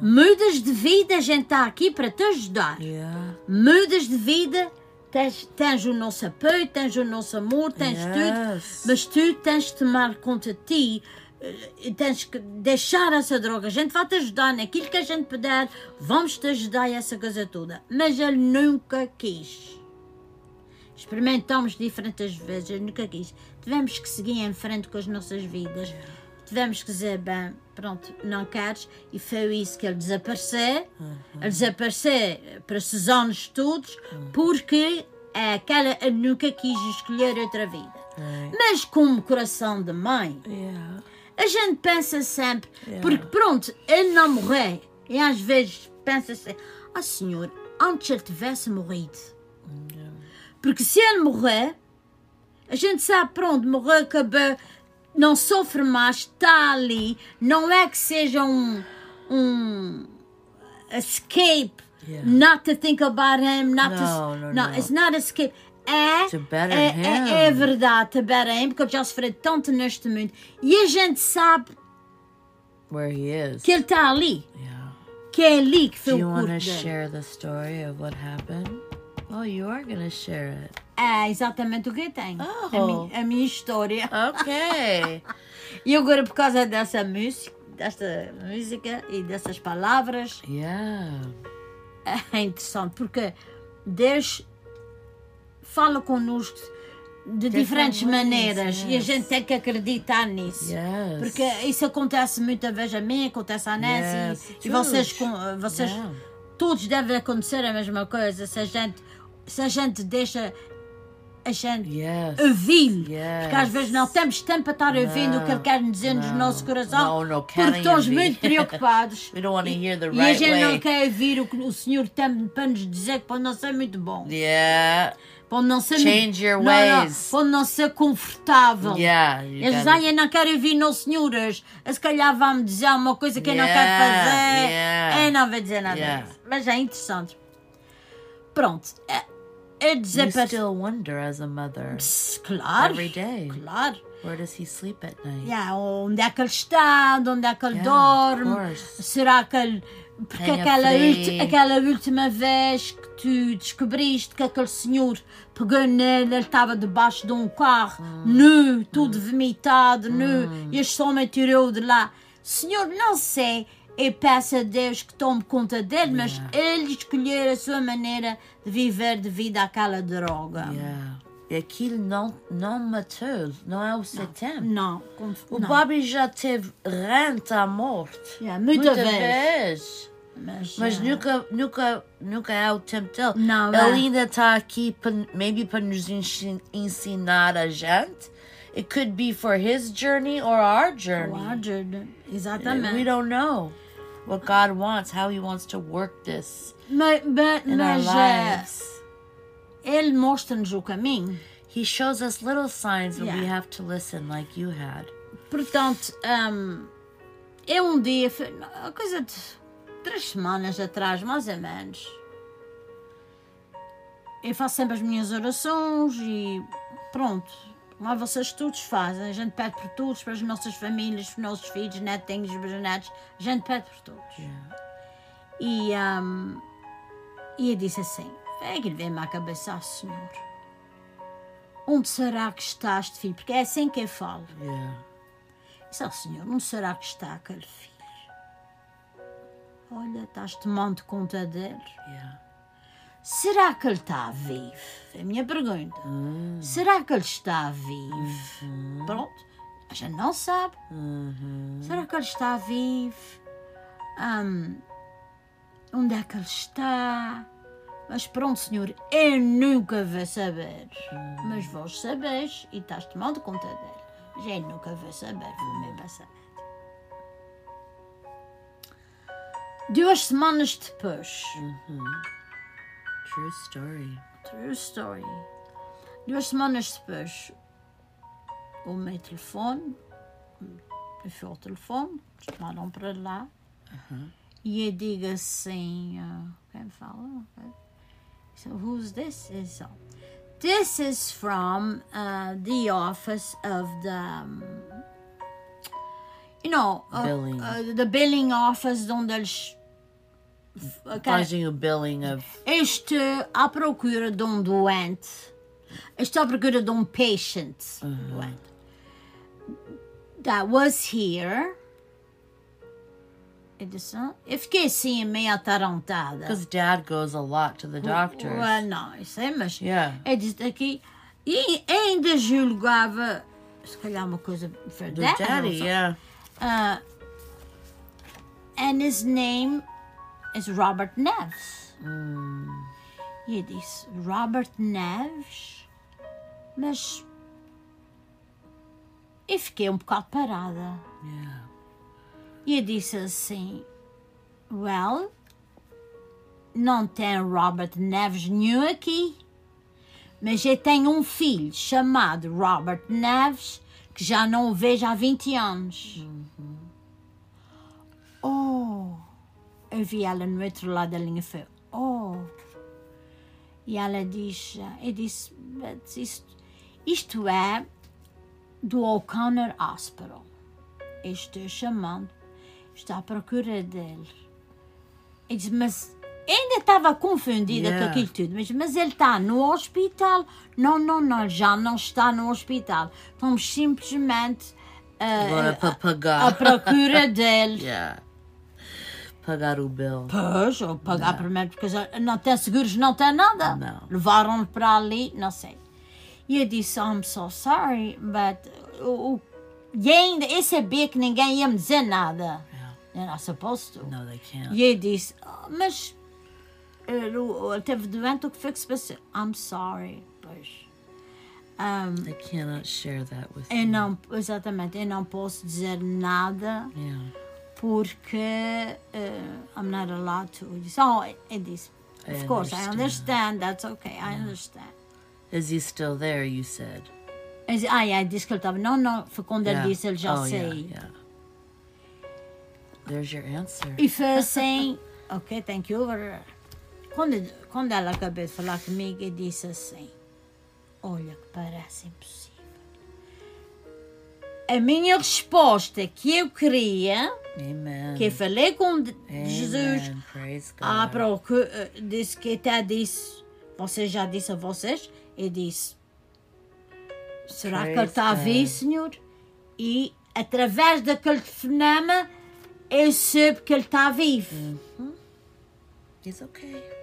Mudas de vida, a gente está aqui para te ajudar. Yeah. Mudas de vida, tens, tens o nosso apoio, tens o nosso amor, tens Yes. tudo. Mas tu tens de tomar conta de ti. eh, e Tens que deixar essa droga. A gente vai te ajudar naquilo que a gente puder. Vamos te ajudar e essa coisa toda. Mas ele nunca quis. Experimentamos diferentes vezes, ele nunca quis. Tivemos que seguir em frente com as nossas vidas. Tivemos que dizer, bem, pronto, não queres. E foi isso que ele desapareceu. Ele desapareceu para esses anos todos, porque é aquela, nunca quis escolher outra vida. Right. Mas como coração de mãe, Yeah. a gente pensa sempre, porque pronto, ele não morreu. E às vezes pensa assim, ah senhor, antes ele tivesse morrido. Porque se ele morrer, a gente sabe, pronto, morreu, acabou, não sofre mais, está ali. Não é que seja um, um escape, Yeah. not to think about him, not No, to... no, no, no. it's not escape. É, To better é, é, é verdade, to better him, porque ele já sofreu tanto neste mundo. E a gente sabe Where he is. que ele está ali. Yeah. que é ali que foi Do you o want curto to dele. share the story of what happened? Oh, you are going to share it. É exatamente o que tenho. Oh. A, minha, a minha história. Okay. E agora, por causa dessa música, desta música e dessas palavras, yeah. é interessante, porque Deus fala connosco de diferentes ways, maneiras e a yes. gente tem que acreditar nisso. Yes. Porque isso acontece muitas vezes a mim, acontece à Nancy Yes, e, e vocês, vocês Yeah. todos devem acontecer a mesma coisa se a gente, se a gente deixa a gente Yes. ouvir. Yes. Porque às vezes não temos tempo para estar ouvindo o que ele quer dizer no não. nosso coração. Não, não porque querem estamos muito preocupados. We don't hear the E a right gente não way. quer ouvir o que o Senhor tem para nos dizer que pode não ser muito bom. Yeah. Pode não ser Change your não, não, ways. pode não ser confortável. Yeah. Eles dizem, eu não quero ouvir não senhoras. Se calhar vai-me dizer uma coisa que eu não quero Yeah, fazer. yeah. Eu não vou dizer nada Yeah. Mas é interessante. Pronto. Dizer You para... still wonder as a mother. Pss, Claro. Every day. Claro. Where does he sleep at night? Yeah, onde é que ele está, de onde é que ele Yeah, dorme, será que ele. Porque aquela, ulti- aquela última vez que tu descobriste que aquele senhor pegou nele, ele estava debaixo de um carro, Hum. nu, tudo vomitado, nu, e este homem tirou de lá. Senhor, não sei, eu peço a Deus que tome conta dele, mas ele escolheu a sua maneira de viver devido àquela droga. Yeah. E aquilo não, não matou, não é o seu tempo. Não, O não. Bobby já teve rente à morte. Yeah, muita vez. vez. Mas, Mas nunca, nunca, nunca é o tempo dele. Não, Ele é. ainda está aqui, para, maybe para nos ensi- ensinar a gente. It could be for his journey or our journey. Roger, exatamente. We don't know what God wants, how He wants to work this Mas, mas, in our eh, lives. ele mostra-nos o caminho. He shows us little signs we Yeah. have to listen like you had. Portanto, hum, eu um dia, a coisa de três semanas atrás, mais ou menos, eu faço sempre as minhas orações e pronto. Lá vocês todos fazem, a gente pede por todos, para as nossas famílias, para os nossos filhos, netinhos, bisnetos, a gente pede por todos. E, hum, e eu disse assim: é que vem-me à cabeça, ah, Senhor, onde será que está este filho? Porque é assim que eu falo. Yeah. Disse ao Senhor, onde será que está aquele filho? Olha, estás tomando conta dele. Yeah. Será que ele está vivo? É a minha pergunta. Será que ele está vivo? Pronto, a gente não sabe. Será que ele está vivo? Hum, onde é que ele está? Mas pronto, Senhor, eu nunca vou saber. Mas vós sabeis e estás tomando conta dele. Mas eu nunca vou saber, vou me passar. Duas semanas depois, True story. True story. Duas semanas depois, o meu telefone, eu fui ao telefone, chamaram para lá, e eu digo assim, ah, quem fala? So, who's this? So, this is from uh, the office of the, um, you know, uh, Billing. uh, the billing office, onde eles... Fazem o billing of. Estou à procura de um doente. Estou à procura de um patient doente. That was here. Eu disse. Eu fiquei assim meio atarantada. Because dad goes a lot to the doctors. Well, não, isso é, mas Yeah. eu disse aqui. E ainda julgava, se calhar uma coisa The that, daddy, yeah. Uh, and his name is Robert Neves. E eu disse, Robert Neves? Mas eu fiquei um bocado parada. Yeah. E eu disse assim, well, não tem Robert Neves nenhum aqui. Mas eu tenho um filho chamado Robert Neves que já não o vejo há 20 anos. Oh! Eu vi ela no outro lado da linha foi, oh! E ela diz, eu disse, "Mas isto, isto é do O'Connor Hospital. Eu estou chamando, estou à procura dele. E disse, mas ainda estava confundida Yeah. com aquilo tudo. Mas, mas ele está no hospital. Não, não, não, já não está no hospital. Estamos simplesmente ah, Agora para à pagar. procura dele. yeah. Pagar o bill. Pois, ou pagar primeiro, porque já não tem seguros, não tem nada. Não. Levaram-no para ali, não sei. E eu disse, I'm so sorry, but... O, o, e ainda, eu sabia que ninguém ia me dizer nada. You're not supposed to. No, they can't. E eu disse, "Ah, mas... Ele, ele teve doente, o que foi que se passou? I'm sorry, pois. Um, They cannot share that with eu you. não, exatamente, eu não posso dizer nada Yeah. Porque uh, I'm not allowed to. Oh, it is. I Of course, I understand. understand. That's okay. I understand. Is he still there? You said. Disse, ah, yeah, disse que ele estava. Não, não, foi quando Yeah. ele disse, ele já oh, sei. Yeah, yeah. There's your answer. E foi assim, ok, thank you. very- Quando, quando ela acabou de falar comigo, eu disse assim: Olha, que parece impossível. A minha resposta que eu queria, Amen. que falei com Amen. Jesus, Praise God. Ah, procura, disse que até disse, você já disse a vocês, eu disse, será que ele Praise está a vir, senhor? E através daquele telefonema, eu soube que ele está vivo. He's okay.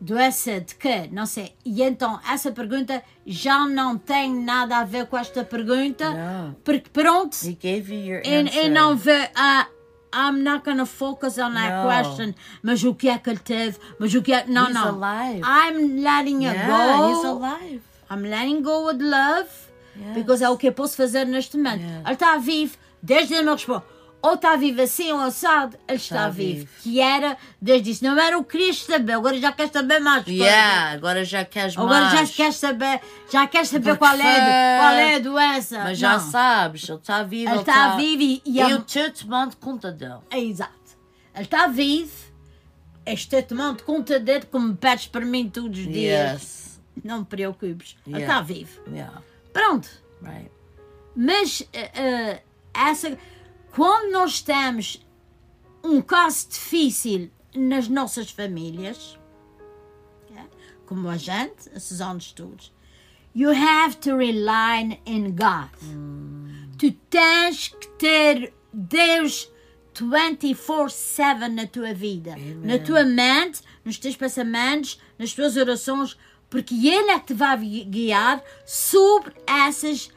Doença de quê? Não sei. E então, essa pergunta já não tem nada a ver com esta pergunta, Não. porque pronto, He gave you your answer. eu não vê, ah, I'm not gonna focus on that No. question. Mas o que é que ele teve? Mas o que é Não, He's não. alive. I'm letting it Yeah, he's go. alive. I'm letting go with love. Yes. Because é o que eu posso fazer neste momento. Yes. Ele está vivo, desde ele me respondeu. Ou está vivo assim ou assado, ele está, Está vivo. vivo. Que era, desde isso. Não era o que querias saber, agora já queres saber mais coisas. Yeah, agora já queres Agora mais. já queres saber, já queres saber Porque qual é, qual é a doença. Mas já Não. sabes, ele está vivo. Ele está vivo e- e eu te tomando conta dele. É exato. Ele está vivo. Estou tomando conta dele como pedes para mim todos os dias. Yes. Não me preocupes. Ele Yeah. está vivo. Yeah, Pronto. right. Mas eh, eh, essa, quando nós temos um caso difícil nas nossas famílias, é, como a gente, esses anos todos, you have to rely in God. Tu tens que ter Deus 24-7 na tua vida, na tua mente, nos teus pensamentos, nas tuas orações, porque Ele é que te vai gui- guiar sobre essas,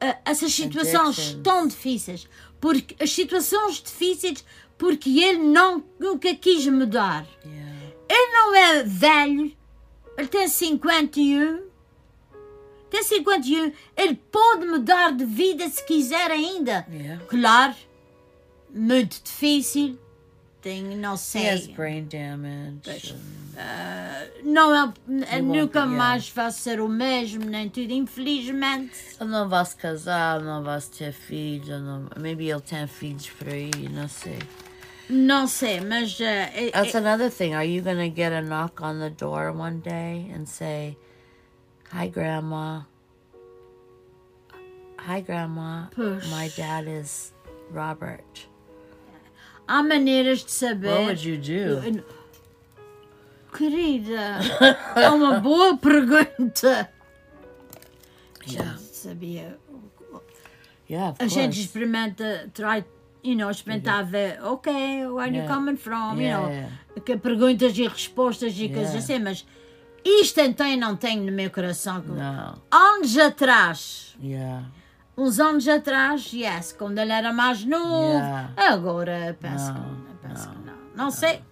eh, essas situações tão difíceis. Porque as situações difíceis, porque Ele não, nunca quis mudar. Yeah. Ele não é velho, ele tem 51. Tem 51, ele pode mudar de vida se quiser ainda. Yeah. Claro, muito difícil. Tem, não He sei. has brain damage. Não é, won't nunca yeah. mais vai ser o mesmo, nem tudo, infelizmente. Ele não vai se casar, não vai ter filhos. Não... Maybe ele tem filhos por aí, não sei. Não sei, mas. eh, That's eh, another thing. Are you going to get a knock on the door one day and say, Hi, Grandma. Hi, Grandma. Push. My dad is Robert. há maneiras de saber. What would you do? Querida, é uma boa pergunta. Yeah. Já sabia. Yeah, A gente experimenta, try, you know, experimentar ver, ok, where you Yeah. coming from, you know, que perguntas e respostas e coisas assim, mas isto então não tenho no meu coração. No. Anos atrás, Yeah. uns anos atrás, yes, quando ele era mais novo, agora penso, Não, que, penso que não. Não sei,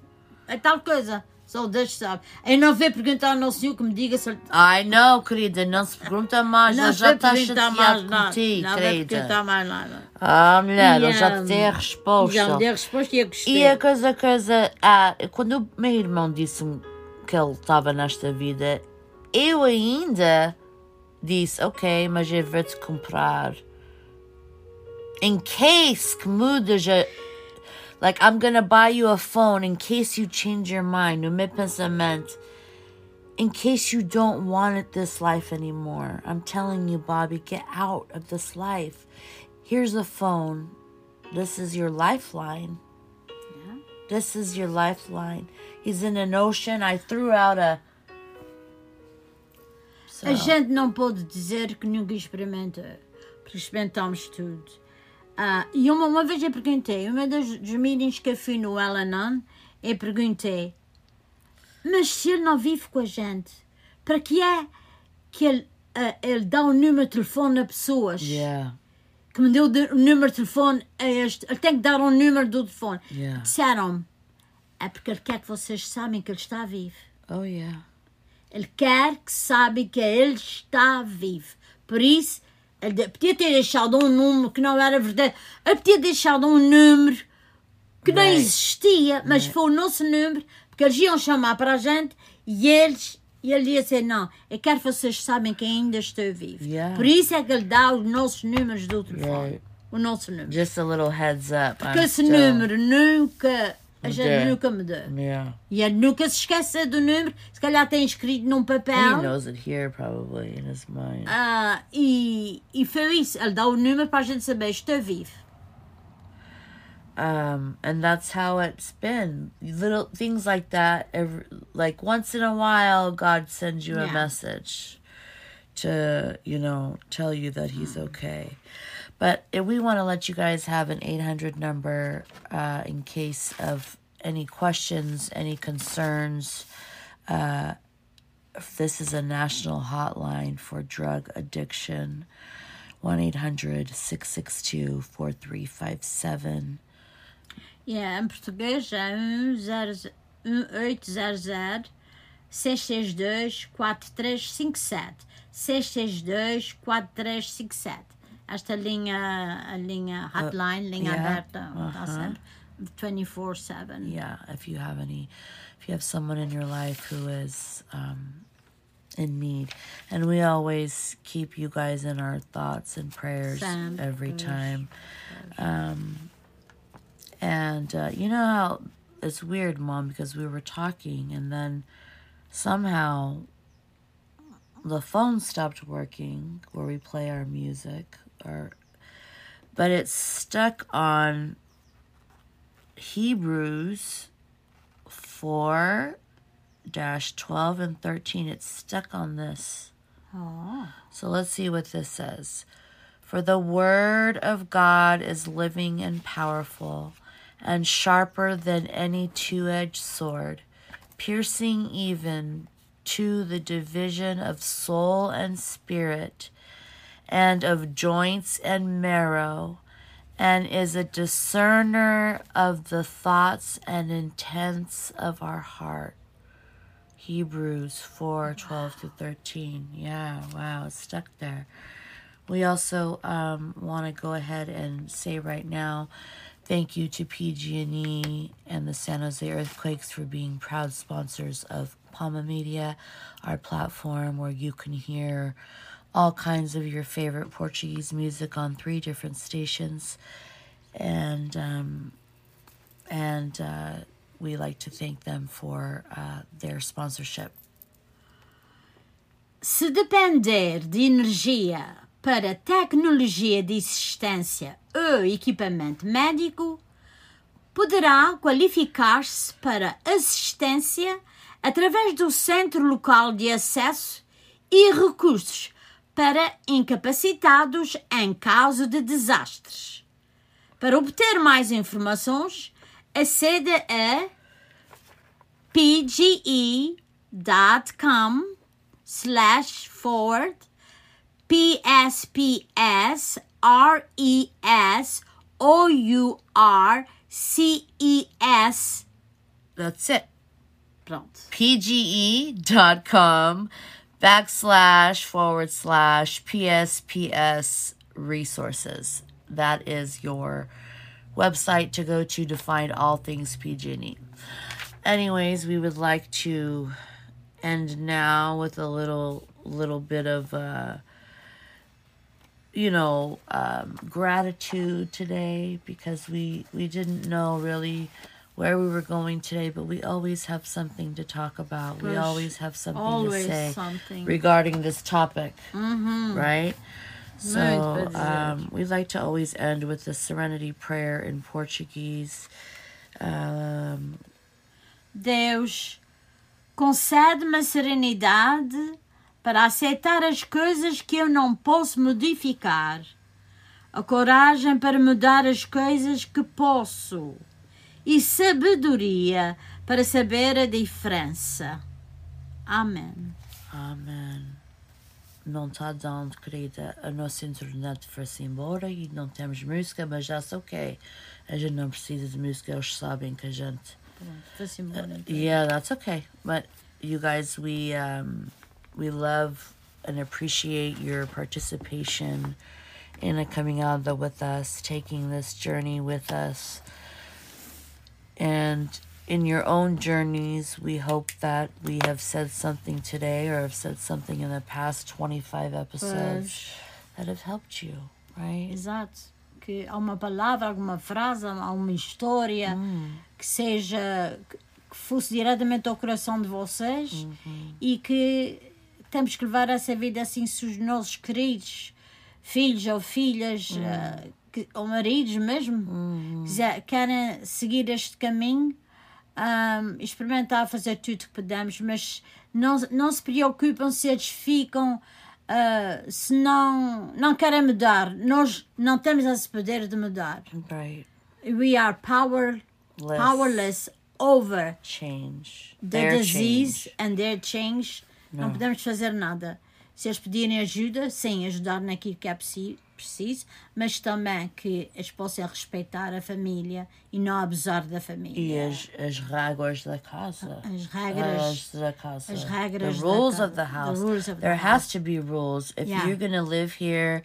é tal coisa. Só Deus sabe. Eu não vou perguntar ao nosso Senhor que me diga se ele I know, querida. Não se pergunta mais. não já está chateado contigo, Não querida. perguntar mais nada. Ah, mulher, ele já E, te tem a resposta. Já me deu a resposta e eu gostei. E a coisa, coisa, ah, quando o meu irmão disse-me que ele estava nesta vida, eu ainda disse, ok, mas eu vou-te comprar. In case que mudas a... Like, I'm gonna buy you a phone in case you change your mind. No pensamento. In case you don't want it this life anymore. I'm telling you, Bobby, get out of this life. Here's a phone. This is your lifeline. This is your lifeline. He's in an ocean. I threw out a. So, A gente não pode dizer que nunca experimenta, porque experimentamos tudo. Ah, e uma, uma vez eu perguntei, uma das dos meetings que eu fui no Elanon, eu perguntei, mas se ele não vive com a gente, para que é que ele, ah, ele dá um número de telefone a pessoas? yeah, Que me deu de- o número de telefone a este, ele tem que dar um número do telefone. Yeah. Disseram-me, é porque ele quer que vocês sabem que ele está vivo. oh yeah, Ele quer que saibam que ele está vivo. Por isso, ele de- podia ter deixado um número que não era verdade. Ele podia ter deixado um número que não Right. existia, mas foi o nosso número, porque eles iam chamar para a gente e eles. E ele ia dizer: Não, eu quero que vocês sabem que ainda estou vivo. Yeah. Por isso é que ele dá os nossos números do telefone. Right. O nosso número. just a little heads up. Porque I'm esse still- número nunca. Gente deu. nunca me deu. Yeah, E ele nunca se esquece do número. Se calhar tem escrito num he knows it here probably in his mind. Ah, e, e foi isso. Ele dá o número para a gente saber: Estou vivo. um and that's how it's been little things like that every, like once in a while god sends you a message to you know tell you that he's okay but we want to let you guys have an 800 number uh, in case of any questions any concerns uh, this is a national hotline for drug addiction 1-800-662-4357 Yeah, em português é 1800 662 4357. 662 4357. Esta linha, a linha hotline, linha yeah, aberta, está uh-huh. certo? 24-7. yeah if you have any if you have someone in your life who is um, in need. And we always keep you guys in our thoughts and prayers Sam, every time. Um, and uh, you know how it's weird mom because we were talking and then somehow the phone stopped working where we play our music or but it's stuck on Hebrews 4 dash 12 and 13. It's stuck on this. Oh. So let's see what this says. For the word of God is living and powerful and sharper than any two edged sword, piercing even to the division of soul and spirit and of joints and marrow and is a discerner of the thoughts and intents of our heart. Hebrews 4 12 to 13. Yeah, wow, it's stuck there. We also um, want to go ahead and say right now thank you to PG&E and the San Jose Earthquakes for being proud sponsors of Palma Media, our platform where you can hear all kinds of your favorite Portuguese music on three different stations, and um, and uh, we like to thank them for uh, their sponsorship. Se depender de energia para tecnologia de assistência ou equipamento médico, poderá qualificar-se para assistência através do Centro Local de Acesso e recursos para incapacitados em caso de desastres. Para obter mais informações, acede a pge.com slash forward PSPS RES O-U-R-C-E-S That's it. Pronto. pge.com backslash forward slash PSPS resources. That is your website to go to to find all things PG&E. Anyways, we would like to end now with a little little bit of uh you know um, gratitude today because we we didn't know really where we were going today but we always have something to talk about. We always have something Always to say something. regarding this topic right? So um, we like to always end with the serenity prayer in portuguese. Um, Deus, concede-me a serenidade para aceitar as coisas que eu não posso modificar, a coragem para mudar as coisas que posso e sabedoria para saber a diferença. Amém. Amen. Não está dando, querida. A nossa internet foi-se embora e não temos música, mas já está ok. A gente não precisa de música, eles sabem que a gente. Foi-se embora. então. Yeah, that's okay. But you guys, we um, we love and appreciate your participation in a caminhada with us, taking this journey with us, and in your own journeys. We hope that we have said something today, or have said something in the past twenty five episodes that have helped you. Right? Exato. Que há uma palavra, alguma frase, há uma história mm. que seja que fosse diretamente ao coração de vocês mm-hmm. e que temos que levar essa vida assim se os nossos queridos filhos ou filhas mm. eh, que- ou maridos mesmo quiser- querem seguir este caminho ahm, experimentar fazer tudo que podemos mas não, não se preocupam se eles ficam ah, se não, não querem mudar nós não temos esse poder de mudar Right. we are power, Less powerless over change. the Their disease change. and their change. Não. Não. podemos fazer nada. Se eles pedirem ajuda, sim, ajudar naquilo que é preci- preciso, mas também que eles possam respeitar a família e não abusar da E família. as, as regras da casa. As regras- As da casa. as regras The da rules of the the house. rules of the there house. has to be rules if Yeah. you're going to live here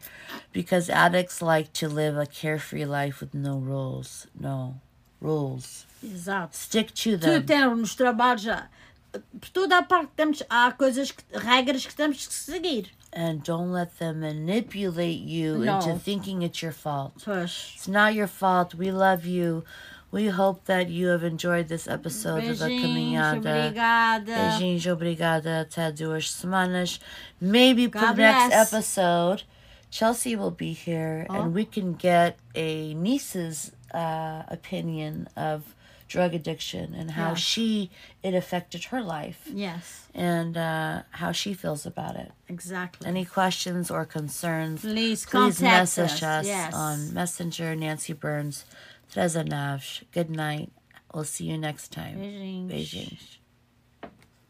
because addicts like to live a carefree life with no rules. No. Rules. Exato. Stick to Tu them. tens nos trabalhos, já- por toda a parte, temos, há coisas, que, regras que temos que seguir. And don't let them manipulate you No. into thinking it's your fault. Pois. It's not your fault. We love you. We hope that you have enjoyed this episode of the Caminhada. obrigada. Beijinhos, obrigada. Até duas semanas. Maybe for God next episode, Chelsea will be here Oh. and we can get a niece's uh, opinion of drug addiction and how Yeah. she it affected her life Yes, and uh, how she feels about it. exactly. Any questions or concerns? Please please contact message us, us, yes. on Messenger. Nancy Burns, Teresa Navsh. Good night. We'll see you next time. Beijinhos. Beijinhos.